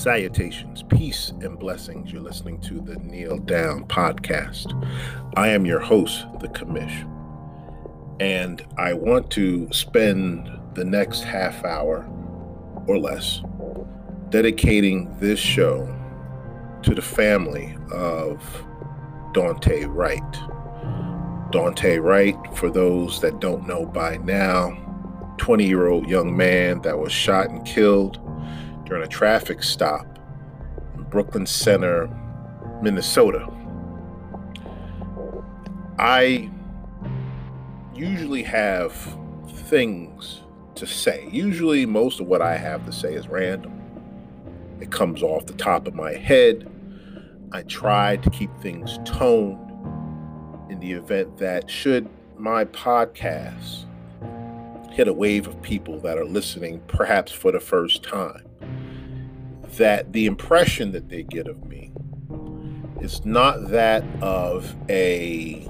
Salutations, peace, and blessings. You're listening to the Kneel Down podcast. I am your host, the Commish, and I want to spend the next half hour or less dedicating this show to the family of Daunte Wright. Daunte Wright, for those that don't know by now, 20 year old young man that was shot and killed during a traffic stop in Brooklyn Center, Minnesota. I usually have things to say. Usually, most of what I have to say is random, it comes off the top of my head. I try to keep things toned in the event that, should my podcast hit a wave of people that are listening, perhaps for the first time, that the impression that they get of me is not that of a,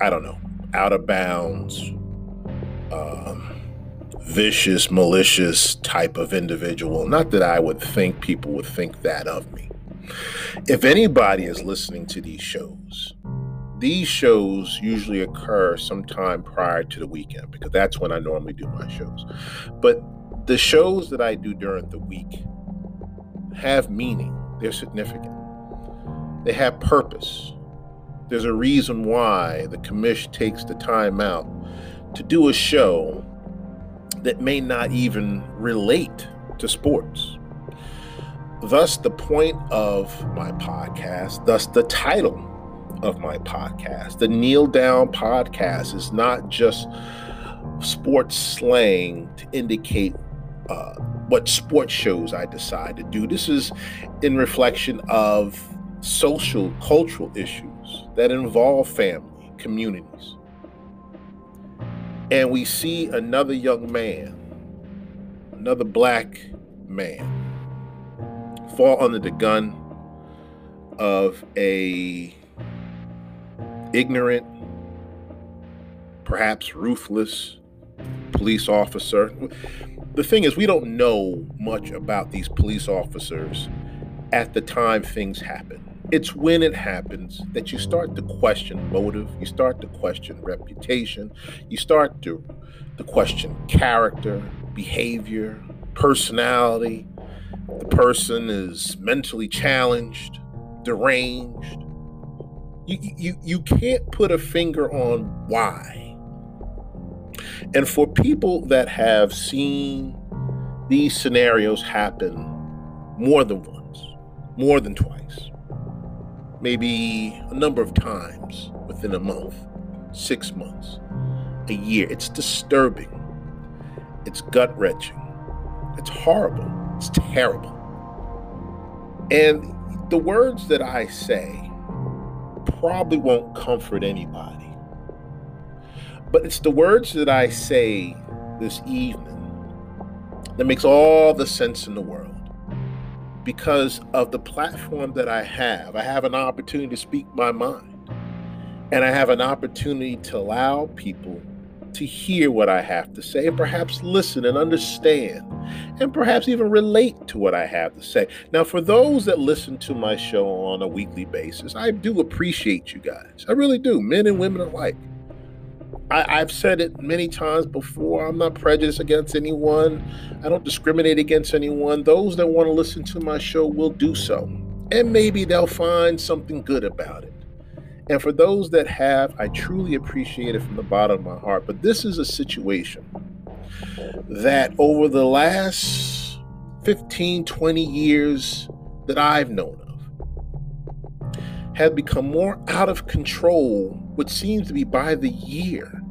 I don't know, out of bounds, um, vicious, malicious type of individual. Not that I would think people would think that of me. If anybody is listening to these shows, these shows usually occur sometime prior to the weekend because that's when I normally do my shows. But the shows that I do during the week have meaning, they're significant, they have purpose. There's a reason why the Commish takes the time out to do a show that may not even relate to sports. Thus, the point of my podcast, thus, the title of my podcast, the Kneel Down podcast, is not just sports slang to indicate uh, what sports shows I decide to do. This is in reflection of social, cultural issues that involve family, communities. And we see another young man, another black man, fall under the gun of a ignorant, perhaps ruthless police officer the thing is, we don't know much about these police officers at the time things happen. It's when it happens that you start to question motive, you start to question reputation, you start to, to question character, behavior, personality. The person is mentally challenged, deranged. You, you, you can't put a finger on why and for people that have seen these scenarios happen more than once, more than twice, maybe a number of times within a month, six months, a year, it's disturbing. It's gut wrenching. It's horrible. It's terrible. And the words that I say probably won't comfort anybody. But it's the words that I say this evening that makes all the sense in the world. Because of the platform that I have, I have an opportunity to speak my mind. And I have an opportunity to allow people to hear what I have to say and perhaps listen and understand and perhaps even relate to what I have to say. Now, for those that listen to my show on a weekly basis, I do appreciate you guys. I really do, men and women alike. I, have said it many times before. I'm not prejudiced against anyone. I don't discriminate against anyone. Those that want to listen to my show will do so. And maybe they'll find something good about it. And for those that have, I truly appreciate it from the bottom of my heart. But this is a situation that over the last 15, 20 years that I've known of have become more out of control, which seems to be by the year.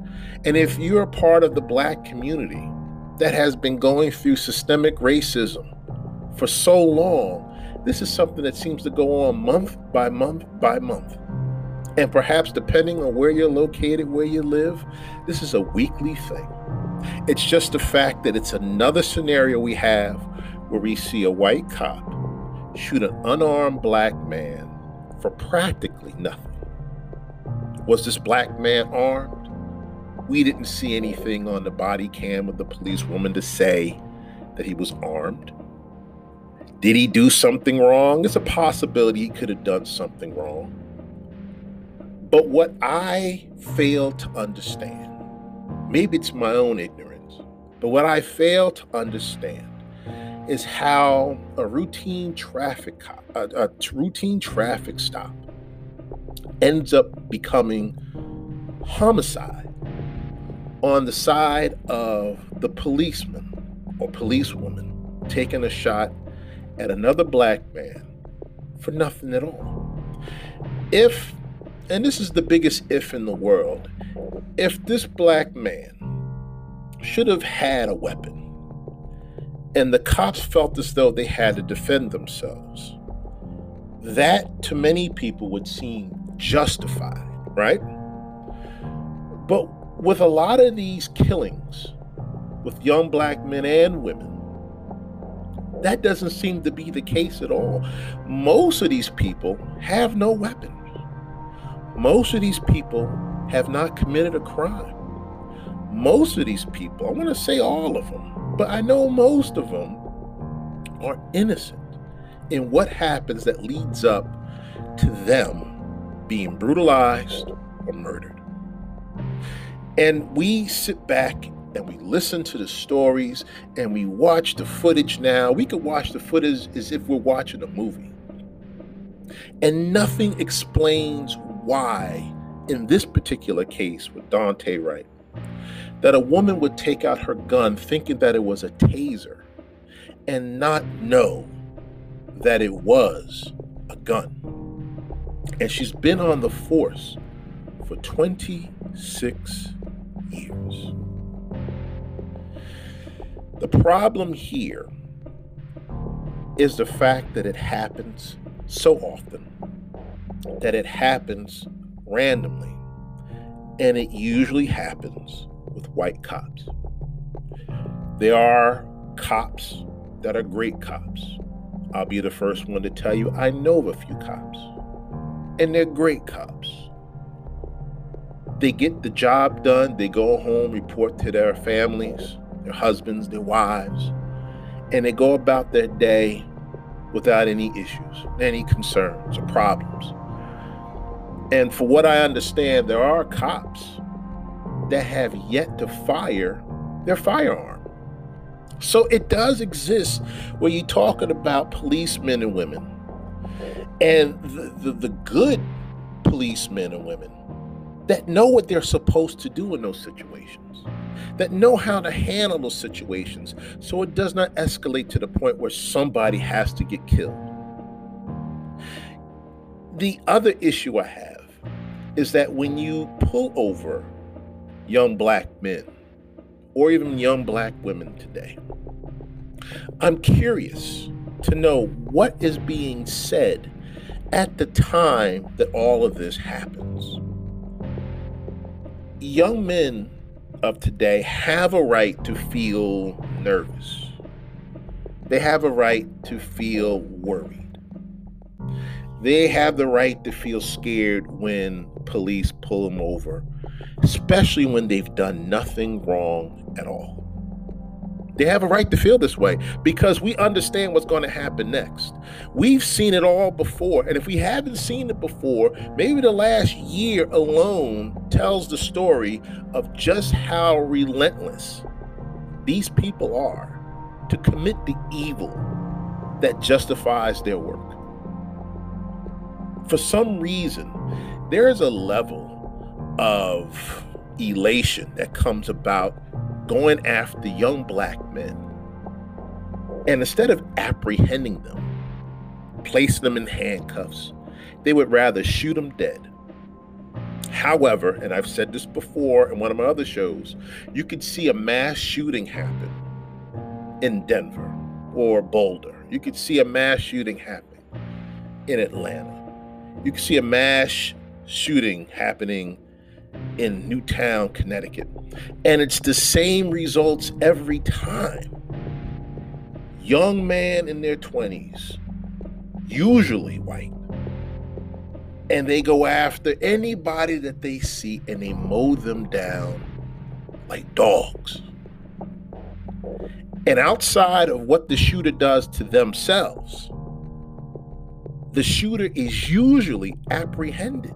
And if you're a part of the black community that has been going through systemic racism for so long, this is something that seems to go on month by month by month. And perhaps depending on where you're located, where you live, this is a weekly thing. It's just the fact that it's another scenario we have where we see a white cop shoot an unarmed black man for practically nothing. Was this black man armed? We didn't see anything on the body cam of the police woman to say that he was armed. Did he do something wrong? It's a possibility he could have done something wrong. But what I fail to understand, maybe it's my own ignorance, but what I fail to understand is how a routine traffic a, a routine traffic stop ends up becoming homicide on the side of the policeman or policewoman taking a shot at another black man for nothing at all. If, and this is the biggest if in the world, if this black man should have had a weapon and the cops felt as though they had to defend themselves, that to many people would seem justified, right? But with a lot of these killings, with young black men and women, that doesn't seem to be the case at all. Most of these people have no weapons. Most of these people have not committed a crime. Most of these people, I want to say all of them, but I know most of them are innocent in what happens that leads up to them being brutalized or murdered. And we sit back and we listen to the stories and we watch the footage now. We could watch the footage as if we're watching a movie. And nothing explains why, in this particular case with Daunte Wright, that a woman would take out her gun thinking that it was a taser and not know that it was a gun. And she's been on the force for 26 years. The problem here is the fact that it happens so often, that it happens randomly, and it usually happens with white cops. There are cops that are great cops. I'll be the first one to tell you I know of a few cops, and they're great cops. They get the job done, they go home, report to their families, their husbands, their wives, and they go about their day without any issues, any concerns or problems. And for what I understand, there are cops that have yet to fire their firearm. So it does exist where you're talking about policemen and women. And the, the, the good policemen and women that know what they're supposed to do in those situations, that know how to handle those situations so it does not escalate to the point where somebody has to get killed. The other issue I have is that when you pull over young black men or even young black women today, I'm curious to know what is being said at the time that all of this happens young men of today have a right to feel nervous. They have a right to feel worried. They have the right to feel scared when police pull them over, especially when they've done nothing wrong at all. They have a right to feel this way because we understand what's going to happen next. We've seen it all before. And if we haven't seen it before, maybe the last year alone tells the story of just how relentless these people are to commit the evil that justifies their work. For some reason, there is a level of elation that comes about going after young black men. And instead of apprehending them, placing them in handcuffs, they would rather shoot them dead. However, and I've said this before in one of my other shows, you could see a mass shooting happen in Denver or Boulder. You could see a mass shooting happen in Atlanta. You can see a mass shooting happening in Newtown, Connecticut. And it's the same results every time. Young man in their 20s, usually white, and they go after anybody that they see and they mow them down like dogs. And outside of what the shooter does to themselves, the shooter is usually apprehended.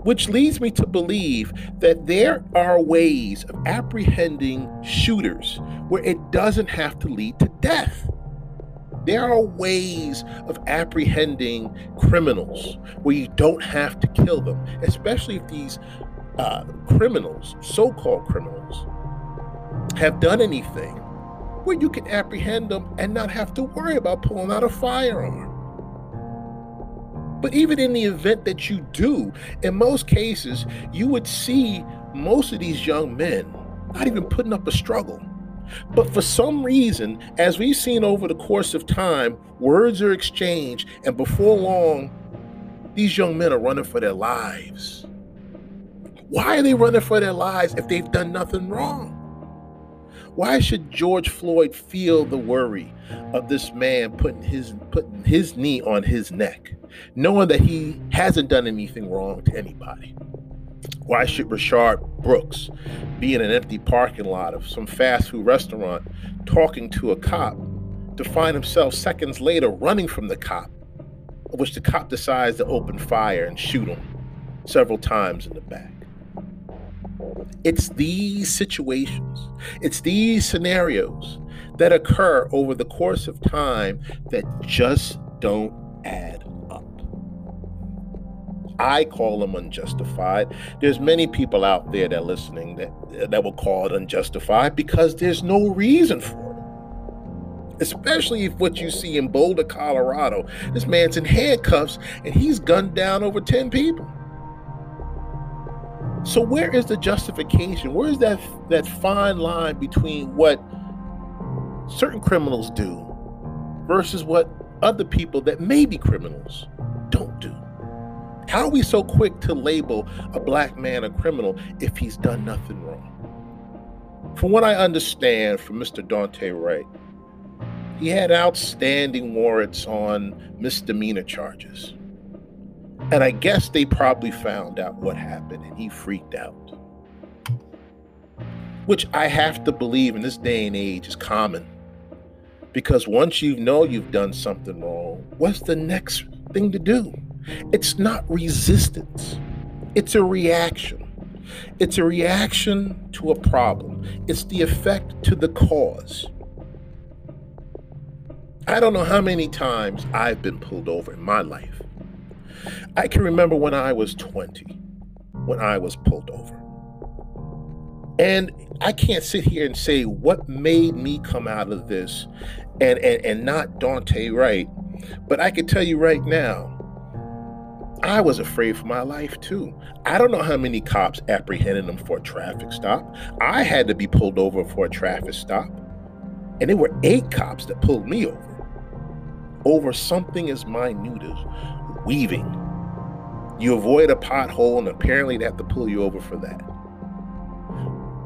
Which leads me to believe that there are ways of apprehending shooters where it doesn't have to lead to death. There are ways of apprehending criminals where you don't have to kill them, especially if these uh, criminals, so called criminals, have done anything where you can apprehend them and not have to worry about pulling out a firearm. But even in the event that you do, in most cases, you would see most of these young men not even putting up a struggle. But for some reason, as we've seen over the course of time, words are exchanged, and before long, these young men are running for their lives. Why are they running for their lives if they've done nothing wrong? Why should George Floyd feel the worry of this man putting his putting his knee on his neck, knowing that he hasn't done anything wrong to anybody? Why should Rayshard Brooks be in an empty parking lot of some fast food restaurant talking to a cop to find himself seconds later running from the cop, of which the cop decides to open fire and shoot him several times in the back? It's these situations, it's these scenarios that occur over the course of time that just don't add up. I call them unjustified. There's many people out there that are listening that that will call it unjustified because there's no reason for it. Especially if what you see in Boulder, Colorado, this man's in handcuffs and he's gunned down over 10 people. So where is the justification? Where is that that fine line between what certain criminals do versus what other people that may be criminals don't do? How are we so quick to label a black man a criminal if he's done nothing wrong? From what I understand from Mr. Daunte Wright, he had outstanding warrants on misdemeanor charges. And I guess they probably found out what happened and he freaked out. Which I have to believe in this day and age is common. Because once you know you've done something wrong, what's the next thing to do? It's not resistance, it's a reaction. It's a reaction to a problem, it's the effect to the cause. I don't know how many times I've been pulled over in my life. I can remember when I was 20, when I was pulled over. And I can't sit here and say what made me come out of this and, and, and not Daunte Wright. But I can tell you right now, I was afraid for my life too. I don't know how many cops apprehended them for a traffic stop. I had to be pulled over for a traffic stop. And there were eight cops that pulled me over. Over something as minute as weaving. You avoid a pothole, and apparently they have to pull you over for that.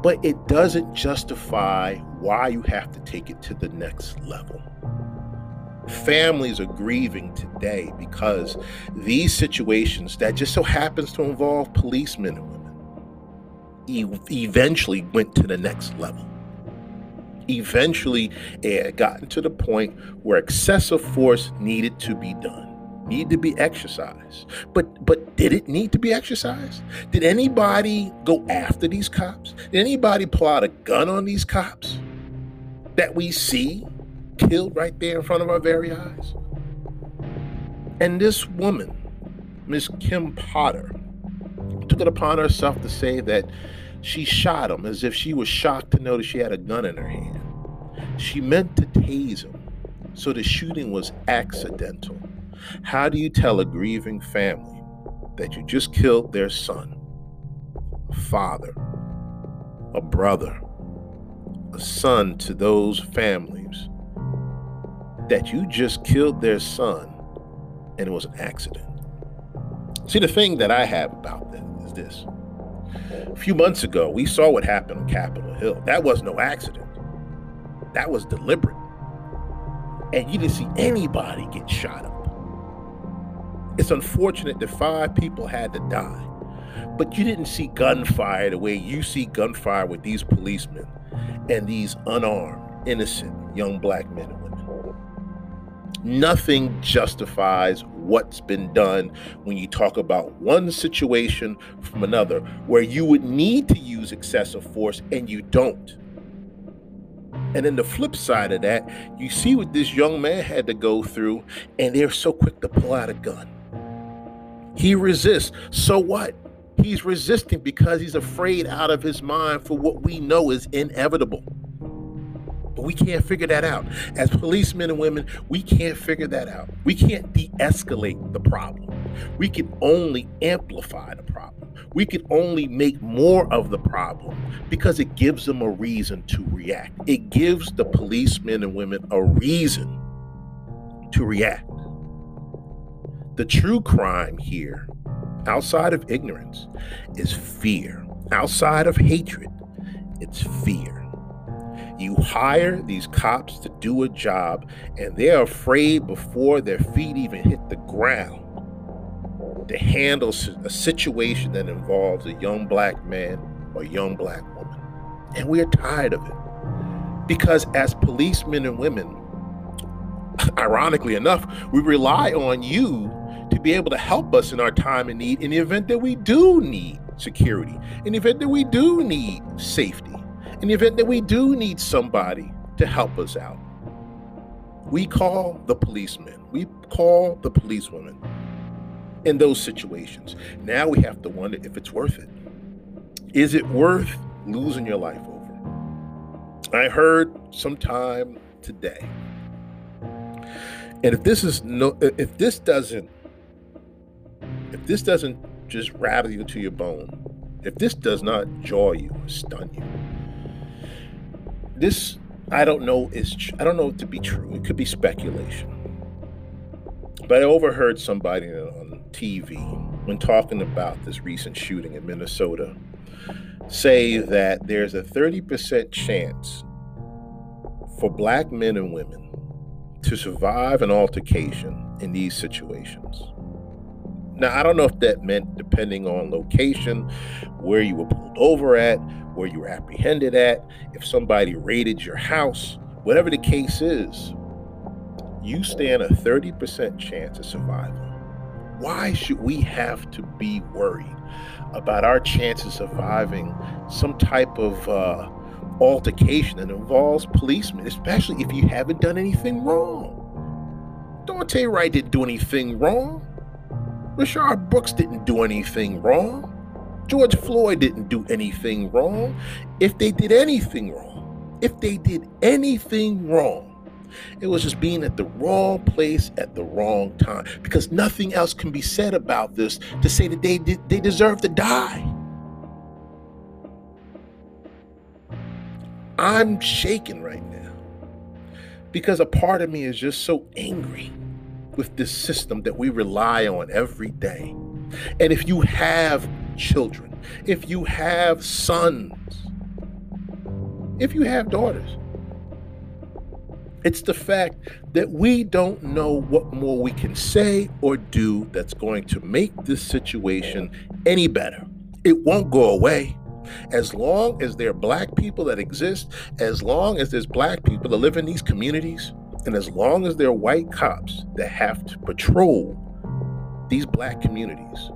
But it doesn't justify why you have to take it to the next level. Families are grieving today because these situations that just so happens to involve policemen and women eventually went to the next level. Eventually, it had gotten to the point where excessive force needed to be done need to be exercised. But but did it need to be exercised? Did anybody go after these cops? Did anybody pull out a gun on these cops that we see killed right there in front of our very eyes. And this woman, Miss Kim Potter, took it upon herself to say that she shot him as if she was shocked to notice she had a gun in her hand. She meant to tase him, so the shooting was accidental. How do you tell a grieving family that you just killed their son, a father, a brother, a son to those families that you just killed their son and it was an accident. See, the thing that I have about that is this. A few months ago, we saw what happened on Capitol Hill. That was no accident, that was deliberate. And you didn't see anybody get shot. It's unfortunate that five people had to die, but you didn't see gunfire the way you see gunfire with these policemen and these unarmed innocent young black men and women. Nothing justifies what's been done when you talk about one situation from another where you would need to use excessive force and you don't. And then the flip side of that, you see what this young man had to go through, and they're so quick to pull out a gun. He resists. So what? He's resisting because he's afraid out of his mind for what we know is inevitable. But we can't figure that out. As policemen and women, we can't figure that out. We can't de escalate the problem. We can only amplify the problem. We can only make more of the problem because it gives them a reason to react. It gives the policemen and women a reason to react. The true crime here, outside of ignorance, is fear. Outside of hatred, it's fear. You hire these cops to do a job, and they're afraid before their feet even hit the ground to handle a situation that involves a young black man or young black woman. And we're tired of it. Because as policemen and women, ironically enough, we rely on you to be able to help us in our time of need in the event that we do need security, in the event that we do need safety in the event that we do need somebody to help us out. We call the policemen, we call the policewomen in those situations. Now we have to wonder if it's worth it. Is it worth losing your life over? I heard sometime today. And if this is no if this doesn't if this doesn't just rattle you to your bone, if this does not jaw you or stun you, this I don't know is I don't know to be true. It could be speculation. But I overheard somebody on TV when talking about this recent shooting in Minnesota say that there's a 30% chance for black men and women to survive an altercation in these situations. Now, I don't know if that meant depending on location, where you were pulled over at, where you were apprehended at, if somebody raided your house, whatever the case is, you stand a 30% chance of survival. Why should we have to be worried about our chances of surviving some type of uh, altercation that involves policemen, especially if you haven't done anything wrong? Daunte Wright didn't do anything wrong. Rayshard Brooks didn't do anything wrong. George Floyd didn't do anything wrong. If they did anything wrong, if they did anything wrong, it was just being at the wrong place at the wrong time because nothing else can be said about this to say that they they deserve to die. I'm shaking right now because a part of me is just so angry with this system that we rely on every day. And if you have children, if you have sons, if you have daughters, it's the fact that we don't know what more we can say or do that's going to make this situation any better. It won't go away. As long as there are black people that exist, as long as there's black people that live in these communities, and as long as there are white cops that have to patrol these black communities,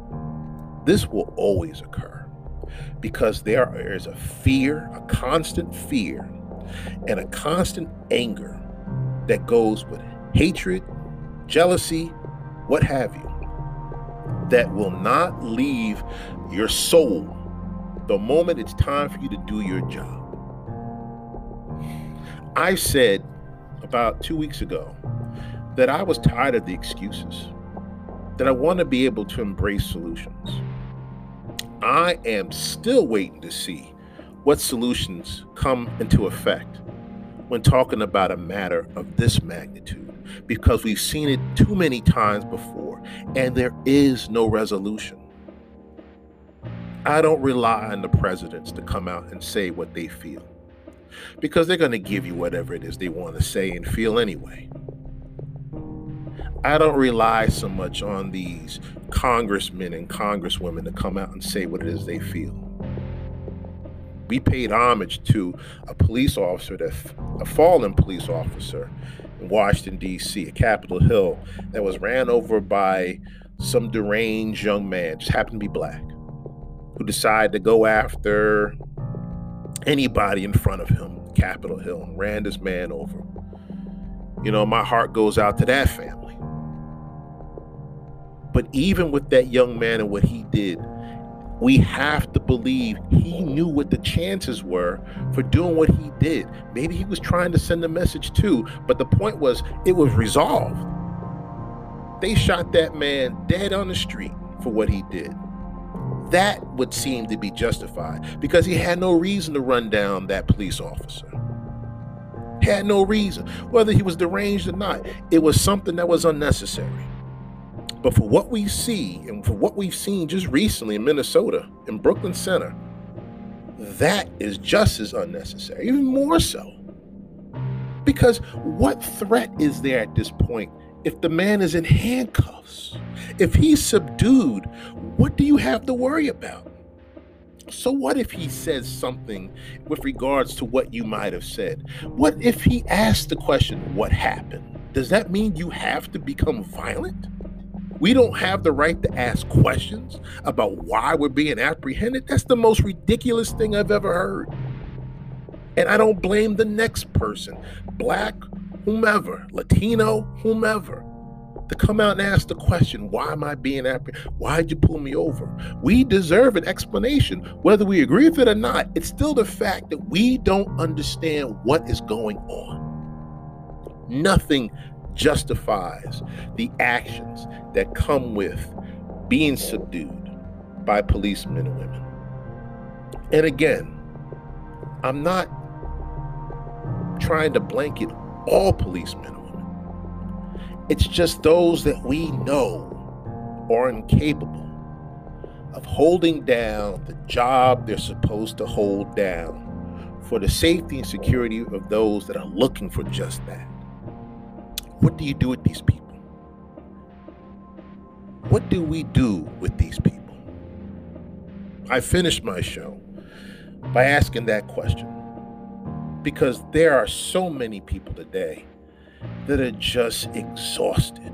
this will always occur because there is a fear, a constant fear, and a constant anger that goes with hatred, jealousy, what have you, that will not leave your soul the moment it's time for you to do your job. I said about two weeks ago that I was tired of the excuses, that I want to be able to embrace solutions. I am still waiting to see what solutions come into effect when talking about a matter of this magnitude because we've seen it too many times before and there is no resolution. I don't rely on the presidents to come out and say what they feel because they're going to give you whatever it is they want to say and feel anyway. I don't rely so much on these congressmen and congresswomen to come out and say what it is they feel. We paid homage to a police officer, that a fallen police officer in Washington, D.C., at Capitol Hill, that was ran over by some deranged young man, just happened to be black, who decided to go after anybody in front of him, Capitol Hill, and ran this man over. You know, my heart goes out to that family. But even with that young man and what he did, we have to believe he knew what the chances were for doing what he did. Maybe he was trying to send a message too, but the point was it was resolved. They shot that man dead on the street for what he did. That would seem to be justified because he had no reason to run down that police officer. Had no reason, whether he was deranged or not. It was something that was unnecessary. But for what we see and for what we've seen just recently in Minnesota, in Brooklyn Center, that is just as unnecessary, even more so. Because what threat is there at this point if the man is in handcuffs? If he's subdued, what do you have to worry about? So, what if he says something with regards to what you might have said? What if he asks the question, What happened? Does that mean you have to become violent? We don't have the right to ask questions about why we're being apprehended. That's the most ridiculous thing I've ever heard. And I don't blame the next person, black, whomever, Latino, whomever, to come out and ask the question, why am I being apprehended? Why'd you pull me over? We deserve an explanation. Whether we agree with it or not, it's still the fact that we don't understand what is going on. Nothing justifies the actions that come with being subdued by policemen and women. And again, I'm not trying to blanket all policemen and women. It's just those that we know are incapable of holding down the job they're supposed to hold down for the safety and security of those that are looking for just that. What do you do with these people? What do we do with these people? I finished my show by asking that question because there are so many people today that are just exhausted.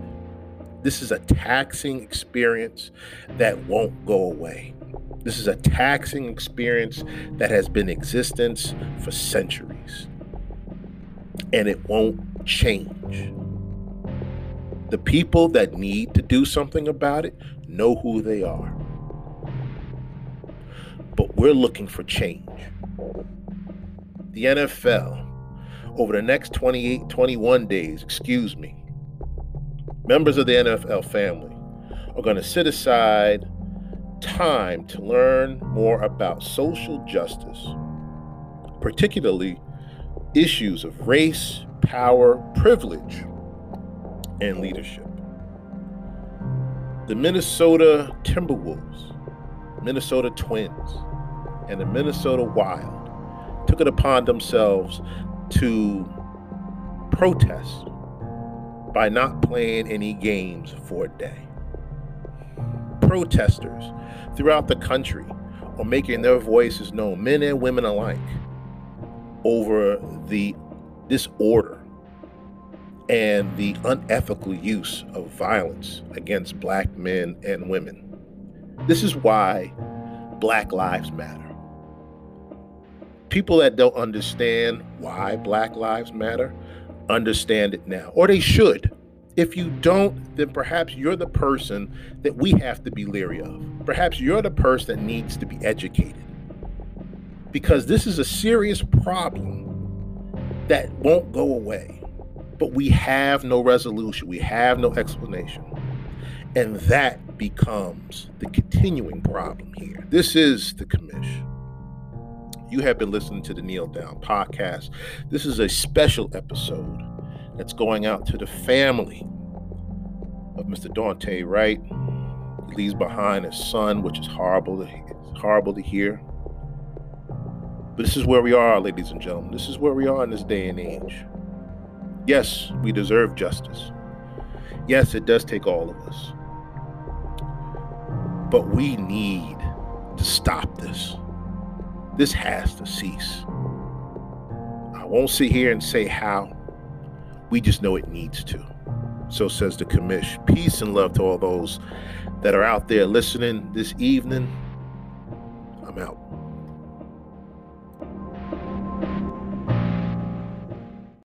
This is a taxing experience that won't go away. This is a taxing experience that has been existence for centuries. And it won't change. The people that need to do something about it know who they are. But we're looking for change. The NFL, over the next 28, 21 days, excuse me, members of the NFL family are going to sit aside time to learn more about social justice, particularly issues of race, power, privilege, and leadership. The Minnesota Timberwolves, Minnesota Twins, and the Minnesota Wild took it upon themselves to protest by not playing any games for a day. Protesters throughout the country are making their voices known, men and women alike, over the disorder and the unethical use of violence against black men and women. This is why Black Lives Matter. People that don't understand why Black Lives Matter understand it now, or they should. If you don't, then perhaps you're the person that we have to be leery of. Perhaps you're the person that needs to be educated. Because this is a serious problem that won't go away but we have no resolution, we have no explanation. And that becomes the continuing problem here. This is the Commish. You have been listening to the Kneel Down podcast. This is a special episode that's going out to the family of Mr. Daunte Wright. He leaves behind a son, which is horrible to, horrible to hear. But this is where we are, ladies and gentlemen. This is where we are in this day and age. Yes, we deserve justice. Yes, it does take all of us. But we need to stop this. This has to cease. I won't sit here and say how. We just know it needs to. So says the commish. Peace and love to all those that are out there listening this evening. I'm out.